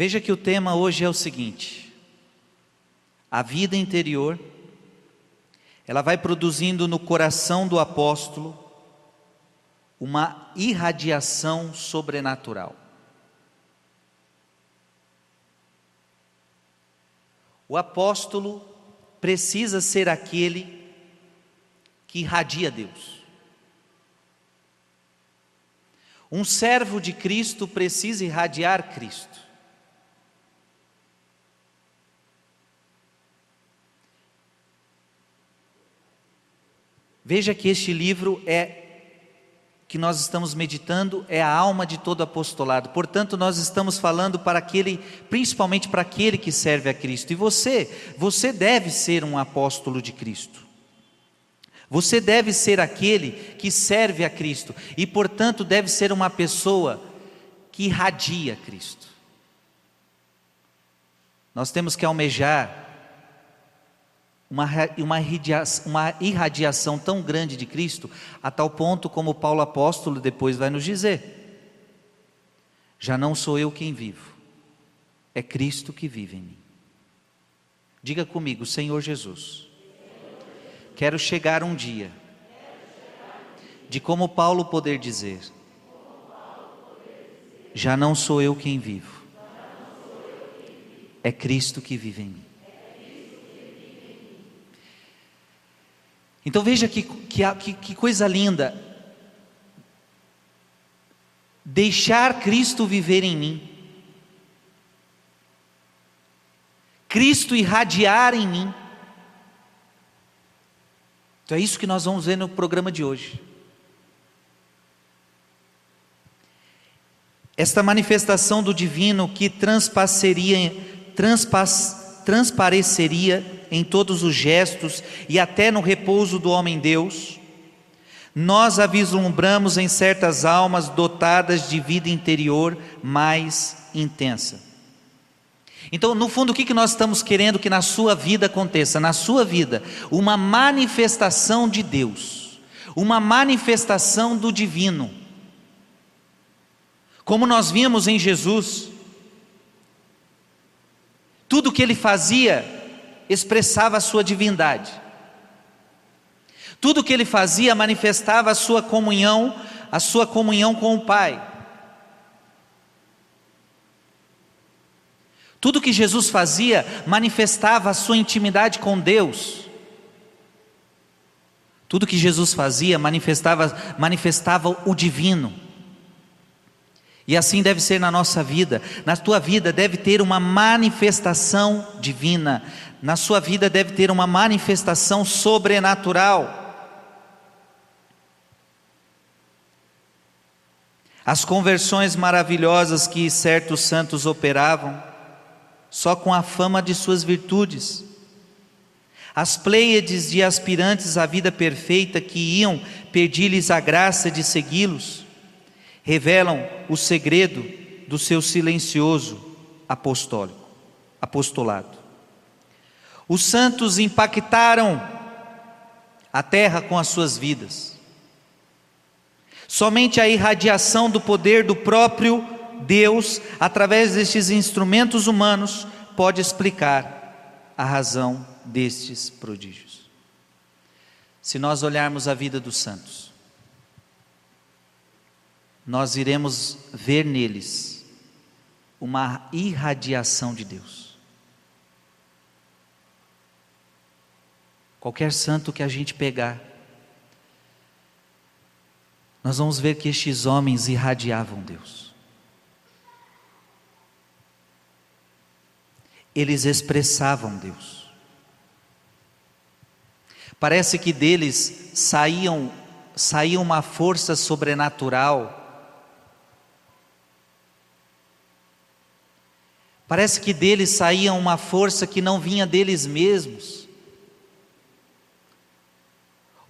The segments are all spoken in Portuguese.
Veja que o tema hoje é o seguinte: a vida interior, ela vai produzindo no coração do apóstolo uma irradiação sobrenatural. O apóstolo precisa ser aquele que irradia Deus. Um servo de Cristo precisa irradiar Cristo. Veja que este livro é que nós estamos meditando é a alma de todo apostolado. Portanto, nós estamos falando para aquele, principalmente para aquele que serve a Cristo. E você, você deve ser um apóstolo de Cristo. Você deve ser aquele que serve a Cristo e, portanto, deve ser uma pessoa que irradia Cristo. Nós temos que almejar uma, uma, irradiação, uma irradiação tão grande de Cristo, a tal ponto como Paulo apóstolo depois vai nos dizer: já não sou eu quem vivo, é Cristo que vive em mim. Diga comigo, Senhor Jesus, quero chegar um dia de como Paulo poder dizer: já não sou eu quem vivo, é Cristo que vive em mim. Então veja que, que, que coisa linda. Deixar Cristo viver em mim. Cristo irradiar em mim. Então é isso que nós vamos ver no programa de hoje. Esta manifestação do divino que transpassaria, transpas, transpareceria em todos os gestos e até no repouso do homem-deus, nós a vislumbramos em certas almas dotadas de vida interior mais intensa. Então, no fundo, o que nós estamos querendo que na sua vida aconteça? Na sua vida, uma manifestação de Deus, uma manifestação do divino. Como nós vimos em Jesus, tudo que ele fazia expressava a sua divindade. Tudo que ele fazia manifestava a sua comunhão, a sua comunhão com o Pai. Tudo que Jesus fazia manifestava a sua intimidade com Deus. Tudo que Jesus fazia manifestava, manifestava o divino. E assim deve ser na nossa vida. Na tua vida deve ter uma manifestação divina. Na sua vida deve ter uma manifestação sobrenatural. As conversões maravilhosas que certos santos operavam, só com a fama de suas virtudes. As pleiades de aspirantes à vida perfeita que iam pedir-lhes a graça de segui-los revelam o segredo do seu silencioso apostólico, apostolado. Os santos impactaram a terra com as suas vidas. Somente a irradiação do poder do próprio Deus, através destes instrumentos humanos, pode explicar a razão destes prodígios. Se nós olharmos a vida dos santos, nós iremos ver neles uma irradiação de Deus. Qualquer santo que a gente pegar, nós vamos ver que estes homens irradiavam Deus. Eles expressavam Deus. Parece que deles saíam saía uma força sobrenatural Parece que deles saía uma força que não vinha deles mesmos.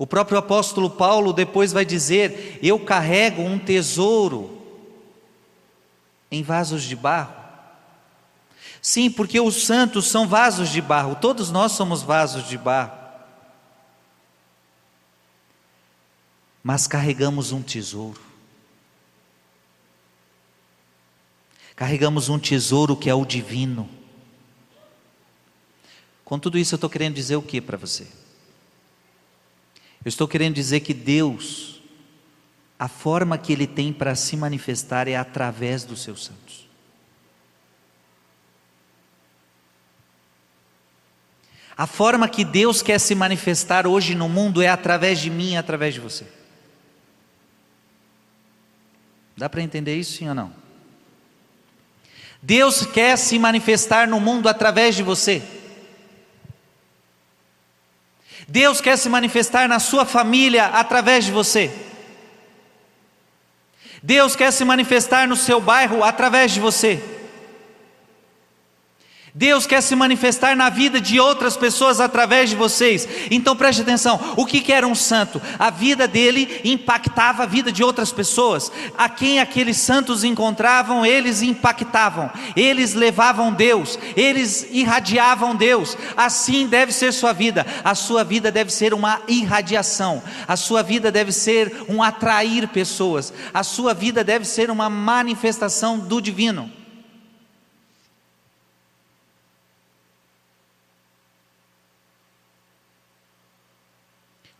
O próprio apóstolo Paulo depois vai dizer: Eu carrego um tesouro em vasos de barro. Sim, porque os santos são vasos de barro, todos nós somos vasos de barro. Mas carregamos um tesouro. carregamos um tesouro que é o divino. Com tudo isso, eu estou querendo dizer o que para você? Eu estou querendo dizer que Deus, a forma que Ele tem para se manifestar é através dos seus santos. A forma que Deus quer se manifestar hoje no mundo é através de mim através de você. Dá para entender isso sim ou não? Deus quer se manifestar no mundo através de você. Deus quer se manifestar na sua família através de você. Deus quer se manifestar no seu bairro através de você. Deus quer se manifestar na vida de outras pessoas através de vocês. Então preste atenção: o que, era um santo? A vida dele impactava a vida de outras pessoas. A quem aqueles santos encontravam, eles impactavam, eles levavam Deus, eles irradiavam Deus. Assim deve ser sua vida. A sua vida deve ser uma irradiação, a sua vida deve ser um atrair pessoas, a sua vida deve ser uma manifestação do divino.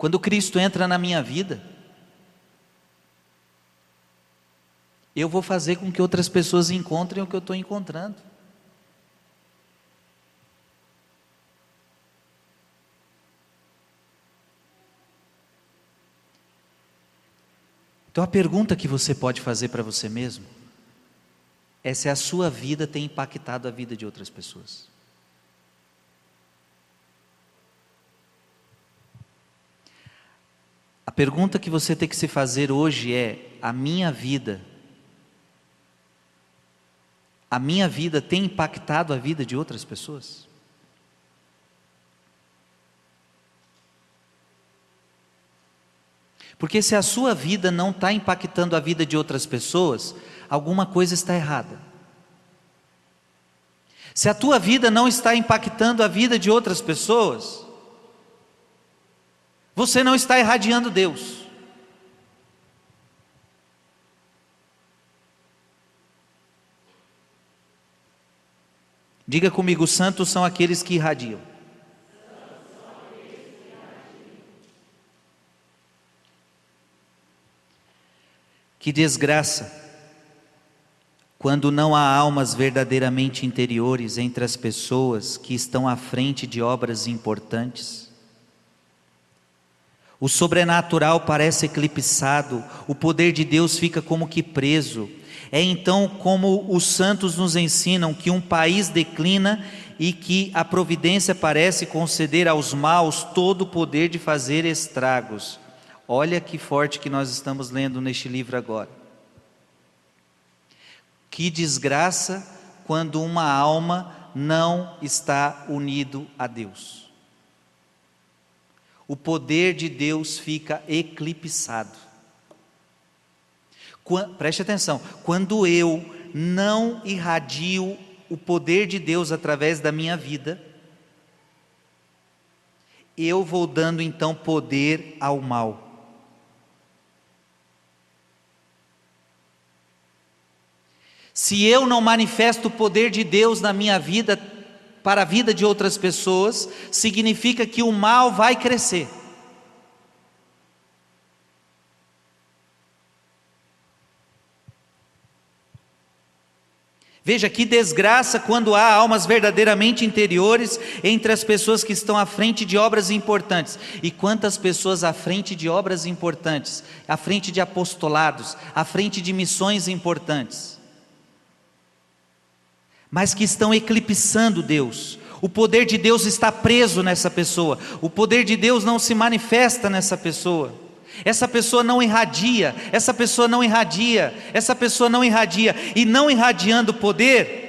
Quando Cristo entra na minha vida, eu vou fazer com que outras pessoas encontrem o que eu estou encontrando. Então a pergunta que você pode fazer para você mesmo é se a sua vida tem impactado a vida de outras pessoas. A pergunta que você tem que se fazer hoje é: a minha vida, a minha vida tem impactado a vida de outras pessoas? Porque se a sua vida não está impactando a vida de outras pessoas, alguma coisa está errada. Se a tua vida não está impactando a vida de outras pessoas, você não está irradiando Deus. Diga comigo: santos são aqueles que irradiam. Que desgraça quando não há almas verdadeiramente interiores entre as pessoas que estão à frente de obras importantes. O sobrenatural parece eclipsado, o poder de Deus fica como que preso. É então como os santos nos ensinam que um país declina e que a providência parece conceder aos maus todo o poder de fazer estragos. Olha que forte que nós estamos lendo neste livro agora. Que desgraça quando uma alma não está unido a Deus o poder de Deus fica eclipsado. Preste atenção, quando eu não irradio o poder de Deus através da minha vida, eu vou dando então poder ao mal. Se eu não manifesto o poder de Deus na minha vida, para a vida de outras pessoas, significa que o mal vai crescer. Veja que desgraça quando há almas verdadeiramente interiores entre as pessoas que estão à frente de obras importantes. E quantas pessoas à frente de obras importantes, à frente de apostolados, à frente de missões importantes mas que estão eclipsando Deus. O poder de Deus está preso nessa pessoa, o poder de Deus não se manifesta nessa pessoa. Essa pessoa não irradia, essa pessoa não irradia, essa pessoa não irradia, e não irradiando poder,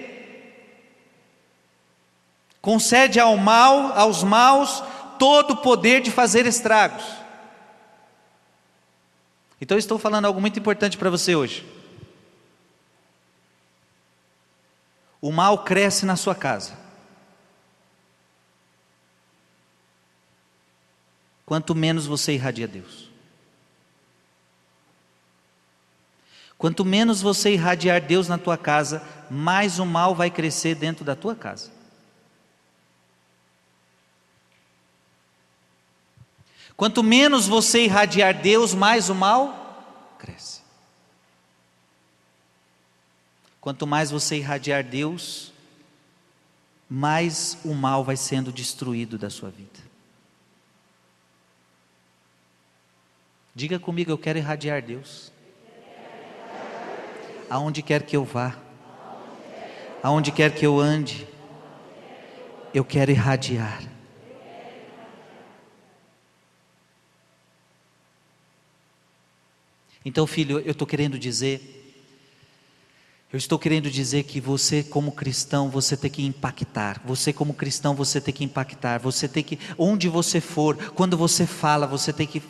concede ao mal, aos maus, todo o poder de fazer estragos. Então, estou falando algo muito importante para você hoje. O mal cresce na sua casa. Quanto menos você irradia Deus. Quanto menos você irradiar Deus na tua casa, mais o mal vai crescer dentro da tua casa. Quanto menos você irradiar Deus, mais o mal cresce. Quanto mais você irradiar Deus, mais o mal vai sendo destruído da sua vida. Diga comigo, eu quero irradiar Deus. Aonde quer que eu vá, aonde quer que eu ande, eu quero irradiar. Então, filho, eu estou querendo dizer, eu estou querendo dizer que você, como cristão, você tem que impactar. Você, como cristão, você tem que impactar. Você tem que, onde você for, quando você fala, você tem que,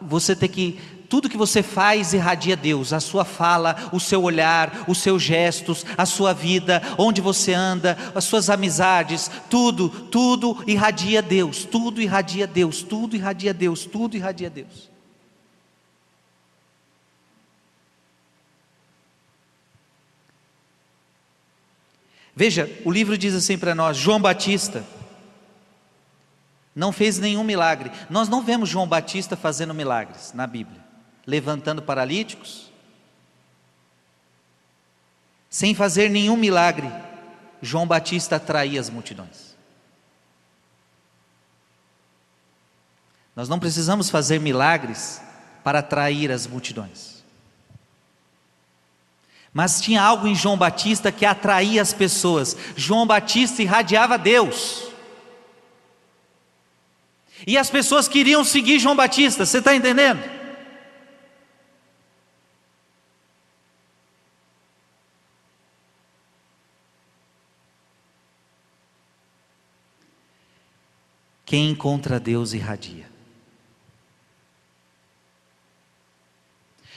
você tem que, tudo que você faz irradia Deus. A sua fala, o seu olhar, os seus gestos, a sua vida, onde você anda, as suas amizades, tudo, tudo irradia Deus. Tudo irradia Deus. Tudo irradia Deus. Tudo irradia Deus. Veja, o livro diz assim para nós: João Batista não fez nenhum milagre. Nós não vemos João Batista fazendo milagres na Bíblia, levantando paralíticos, sem fazer nenhum milagre. João Batista atraía as multidões. Nós não precisamos fazer milagres para atrair as multidões. Mas tinha algo em João Batista que atraía as pessoas. João Batista irradiava Deus. E as pessoas queriam seguir João Batista, você está entendendo? Quem encontra Deus irradia.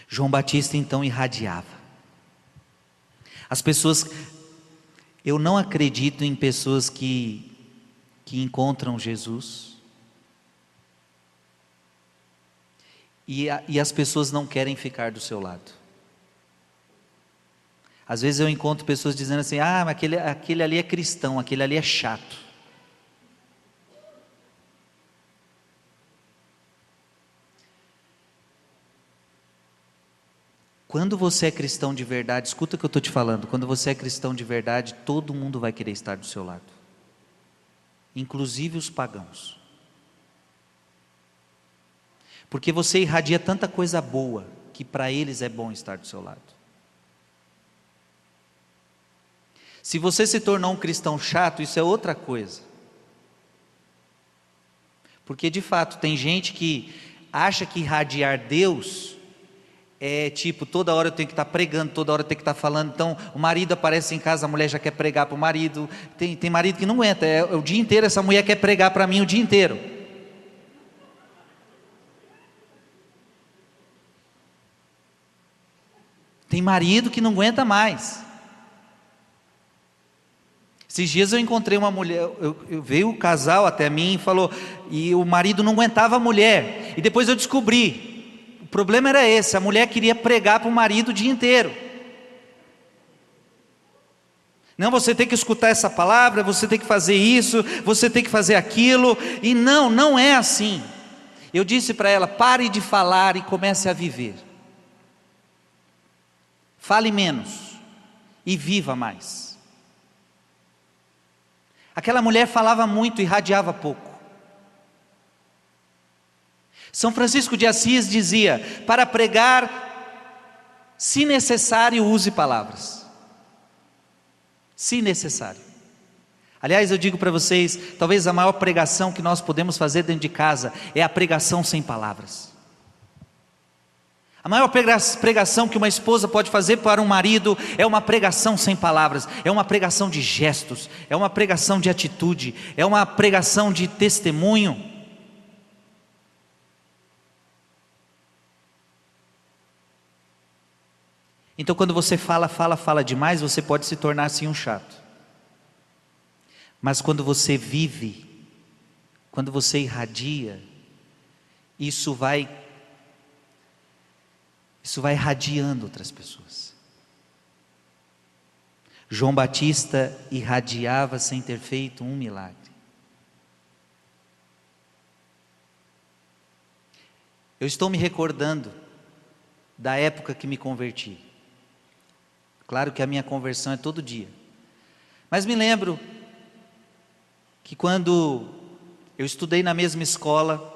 João Batista então irradiava. As pessoas, eu não acredito em pessoas que, que encontram Jesus e, a, e as pessoas não querem ficar do seu lado. Às vezes eu encontro pessoas dizendo assim: ah, mas aquele, aquele ali é cristão, aquele ali é chato. Quando você é cristão de verdade, escuta o que eu estou te falando. Quando você é cristão de verdade, todo mundo vai querer estar do seu lado, inclusive os pagãos. Porque você irradia tanta coisa boa que para eles é bom estar do seu lado. Se você se tornou um cristão chato, isso é outra coisa. Porque de fato tem gente que acha que irradiar Deus é tipo, toda hora eu tenho que estar pregando, toda hora eu tenho que estar falando. Então, o marido aparece em casa, a mulher já quer pregar para o marido. Tem, tem marido que não aguenta, é, é o dia inteiro essa mulher quer pregar para mim o dia inteiro. Tem marido que não aguenta mais. Esses dias eu encontrei uma mulher, eu, eu, veio o casal até mim e falou, e o marido não aguentava a mulher. E depois eu descobri, problema era esse: a mulher queria pregar para o marido o dia inteiro. Não, você tem que escutar essa palavra, você tem que fazer isso, você tem que fazer aquilo, e não, não é assim. Eu disse para ela: pare de falar e comece a viver. Fale menos e viva mais. Aquela mulher falava muito e radiava pouco. São Francisco de Assis dizia: para pregar, se necessário, use palavras. Se necessário. Aliás, eu digo para vocês: talvez a maior pregação que nós podemos fazer dentro de casa é a pregação sem palavras. A maior pregação que uma esposa pode fazer para um marido é uma pregação sem palavras, é uma pregação de gestos, é uma pregação de atitude, é uma pregação de testemunho. Então, quando você fala, fala, fala demais, você pode se tornar assim um chato. Mas quando você vive, quando você irradia, isso vai isso vai irradiando outras pessoas. João Batista irradiava sem ter feito um milagre. Eu estou me recordando da época que me converti. Claro que a minha conversão é todo dia. Mas me lembro que quando eu estudei na mesma escola,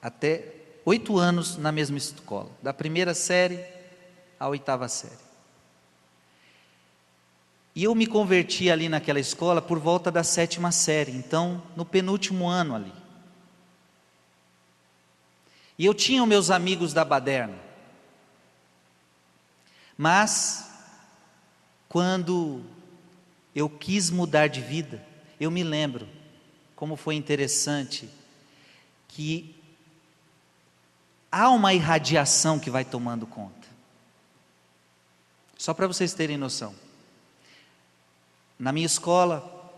até oito anos na mesma escola, da primeira série à oitava série. E eu me converti ali naquela escola por volta da sétima série, então no penúltimo ano ali. E eu tinha meus amigos da baderna. Mas, quando eu quis mudar de vida, eu me lembro como foi interessante que há uma irradiação que vai tomando conta. Só para vocês terem noção. Na minha escola,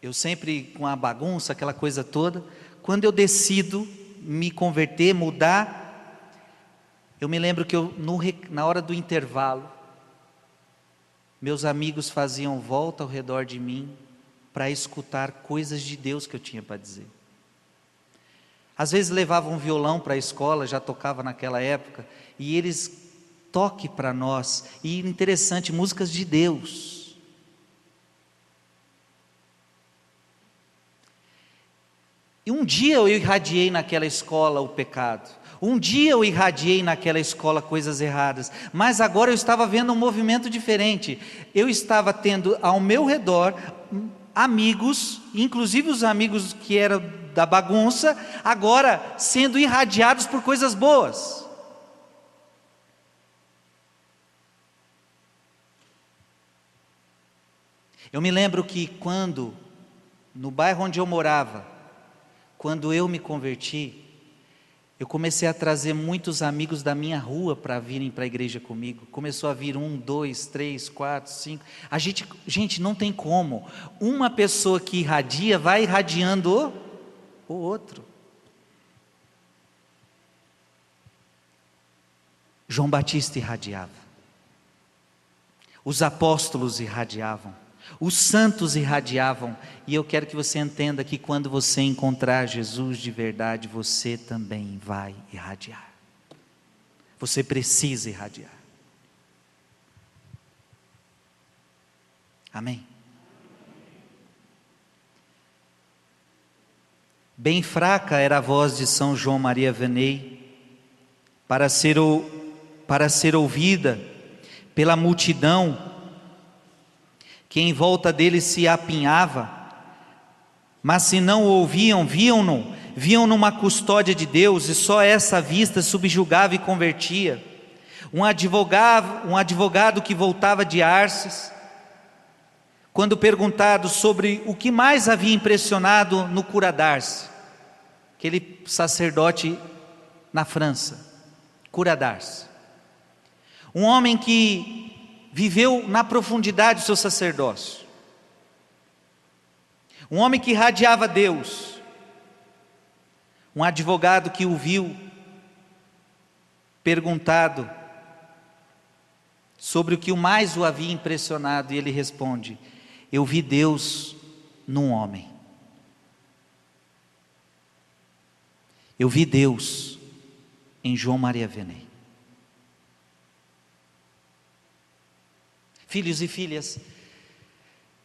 eu sempre com a bagunça, aquela coisa toda, quando eu decido me converter, mudar, eu me lembro que eu, no, na hora do intervalo, meus amigos faziam volta ao redor de mim para escutar coisas de Deus que eu tinha para dizer. Às vezes levavam um violão para a escola, já tocava naquela época, e eles toque para nós, e interessante, músicas de Deus. E um dia eu irradiei naquela escola o pecado. Um dia eu irradiei naquela escola coisas erradas, mas agora eu estava vendo um movimento diferente. Eu estava tendo ao meu redor amigos, inclusive os amigos que eram da bagunça, agora sendo irradiados por coisas boas. Eu me lembro que quando, no bairro onde eu morava, quando eu me converti, eu comecei a trazer muitos amigos da minha rua para virem para a igreja comigo. Começou a vir um, dois, três, quatro, cinco. A gente, gente, não tem como. Uma pessoa que irradia vai irradiando o, o outro. João Batista irradiava. Os apóstolos irradiavam. Os santos irradiavam, e eu quero que você entenda que quando você encontrar Jesus de verdade, você também vai irradiar. Você precisa irradiar. Amém? Bem fraca era a voz de São João Maria Venei para ser, para ser ouvida pela multidão que em volta dele se apinhava, mas se não o ouviam, viam-no, viam numa custódia de Deus, e só essa vista subjugava e convertia. Um advogado, um advogado que voltava de Arces, quando perguntado sobre o que mais havia impressionado no cura d'Arce, aquele sacerdote na França, cura d'Arce, um homem que viveu na profundidade o seu sacerdócio. Um homem que irradiava Deus. Um advogado que o viu perguntado sobre o que mais o havia impressionado, e ele responde: Eu vi Deus num homem. Eu vi Deus em João Maria Venei. Filhos e filhas.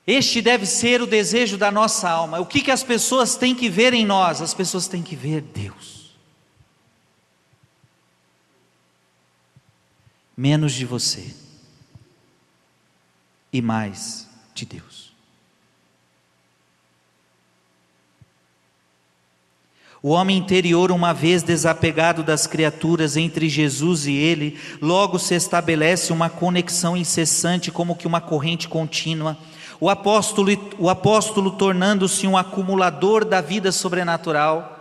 Este deve ser o desejo da nossa alma. O que, que as pessoas têm que ver em nós? As pessoas têm que ver Deus. Menos de você e mais de Deus. O homem interior, uma vez desapegado das criaturas entre Jesus e ele, logo se estabelece uma conexão incessante, como que uma corrente contínua. O apóstolo, o apóstolo tornando-se um acumulador da vida sobrenatural,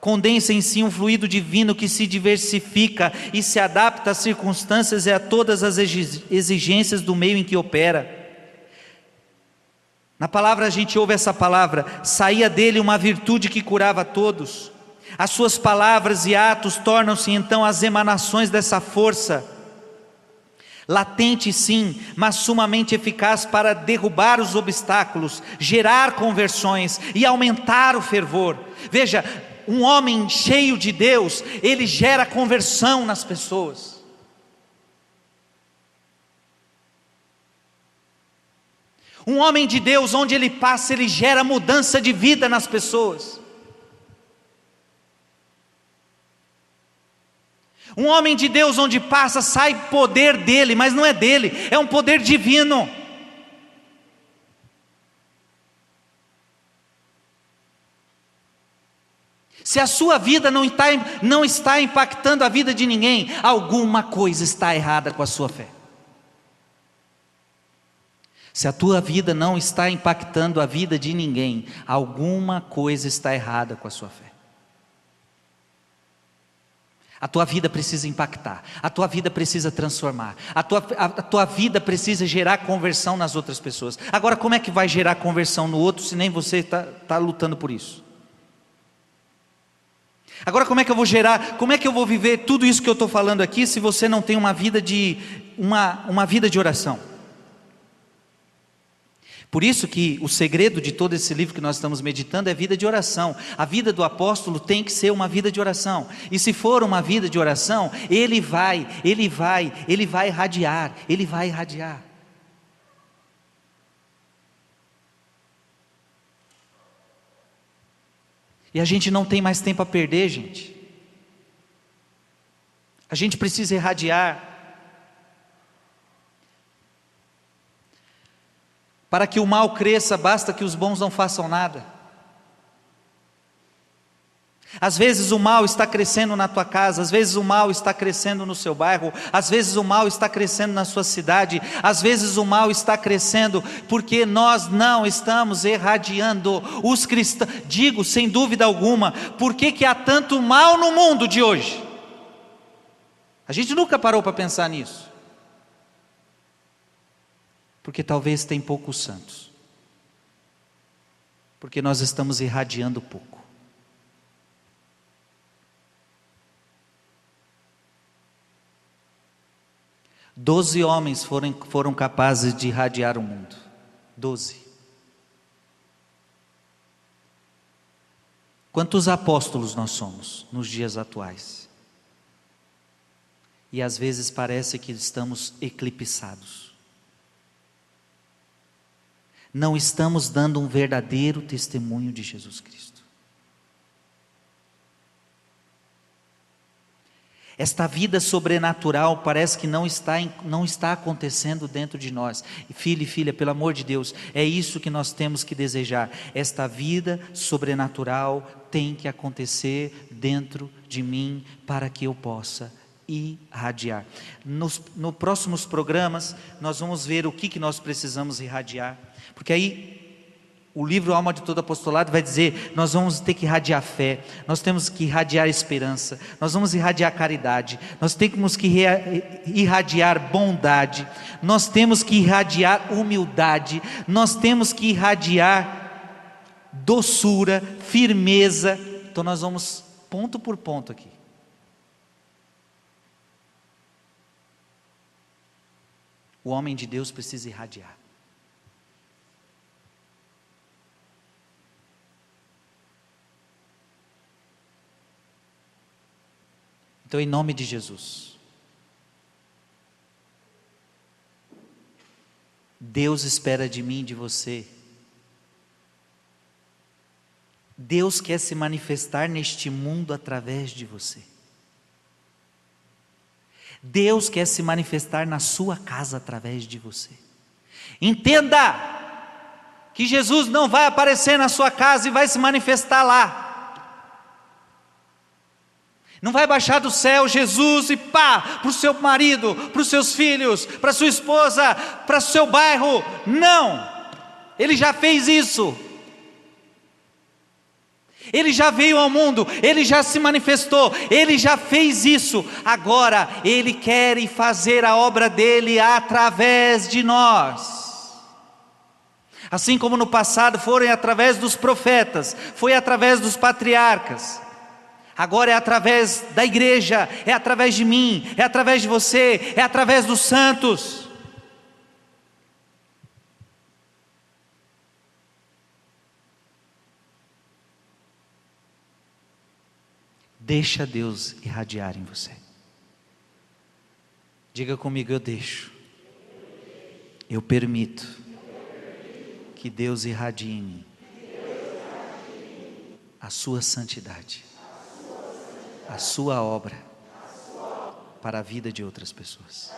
condensa em si um fluido divino que se diversifica e se adapta às circunstâncias e a todas as exigências do meio em que opera. Na palavra a gente ouve essa palavra, saía dele uma virtude que curava todos. As suas palavras e atos tornam-se então as emanações dessa força. latente sim, mas sumamente eficaz para derrubar os obstáculos, gerar conversões e aumentar o fervor. Veja, um homem cheio de Deus, ele gera conversão nas pessoas. Um homem de Deus, onde ele passa, ele gera mudança de vida nas pessoas. Um homem de Deus, onde passa, sai poder dele, mas não é dele, é um poder divino. Se a sua vida não está, não está impactando a vida de ninguém, alguma coisa está errada com a sua fé. Se a tua vida não está impactando a vida de ninguém, alguma coisa está errada com a sua fé. A tua vida precisa impactar, a tua vida precisa transformar, a tua, a, a tua vida precisa gerar conversão nas outras pessoas. Agora, como é que vai gerar conversão no outro se nem você está tá lutando por isso? Agora, como é que eu vou gerar, como é que eu vou viver tudo isso que eu estou falando aqui se você não tem uma vida de, uma, uma vida de oração? Por isso que o segredo de todo esse livro que nós estamos meditando é vida de oração. A vida do apóstolo tem que ser uma vida de oração. E se for uma vida de oração, ele vai, ele vai, ele vai irradiar, ele vai irradiar. E a gente não tem mais tempo a perder, gente. A gente precisa irradiar. Para que o mal cresça, basta que os bons não façam nada. Às vezes o mal está crescendo na tua casa, às vezes o mal está crescendo no seu bairro, às vezes o mal está crescendo na sua cidade, às vezes o mal está crescendo porque nós não estamos irradiando os cristãos. Digo sem dúvida alguma, por que, que há tanto mal no mundo de hoje? A gente nunca parou para pensar nisso porque talvez tem poucos santos. Porque nós estamos irradiando pouco. Doze homens foram, foram capazes de irradiar o mundo. Doze. Quantos apóstolos nós somos nos dias atuais? E às vezes parece que estamos eclipsados não estamos dando um verdadeiro testemunho de Jesus Cristo. Esta vida sobrenatural parece que não está, não está acontecendo dentro de nós. Filho e filha, pelo amor de Deus, é isso que nós temos que desejar. Esta vida sobrenatural tem que acontecer dentro de mim para que eu possa irradiar. Nos, próximos programas, nós vamos ver o que, que nós precisamos irradiar. Porque aí o livro Alma de todo apostolado vai dizer: nós vamos ter que irradiar fé, nós temos que irradiar esperança, nós vamos irradiar caridade, nós temos que irradiar bondade, nós temos que irradiar humildade, nós temos que irradiar doçura, firmeza. Então nós vamos ponto por ponto aqui. O homem de Deus precisa irradiar. Então, em nome de Jesus, Deus espera de mim de você. Deus quer se manifestar neste mundo através de você. Deus quer se manifestar na sua casa através de você. Entenda que Jesus não vai aparecer na sua casa e vai se manifestar lá. Não vai baixar do céu Jesus e pá, para o seu marido, para os seus filhos, para sua esposa, para o seu bairro. Não! Ele já fez isso. Ele já veio ao mundo, ele já se manifestou, ele já fez isso. Agora ele quer fazer a obra dele através de nós. Assim como no passado foram através dos profetas, foi através dos patriarcas. Agora é através da igreja, é através de mim, é através de você, é através dos santos. Deixa Deus irradiar em você. Diga comigo, eu deixo. Eu permito que Deus irradie em mim a sua santidade, a sua obra para a vida de outras pessoas.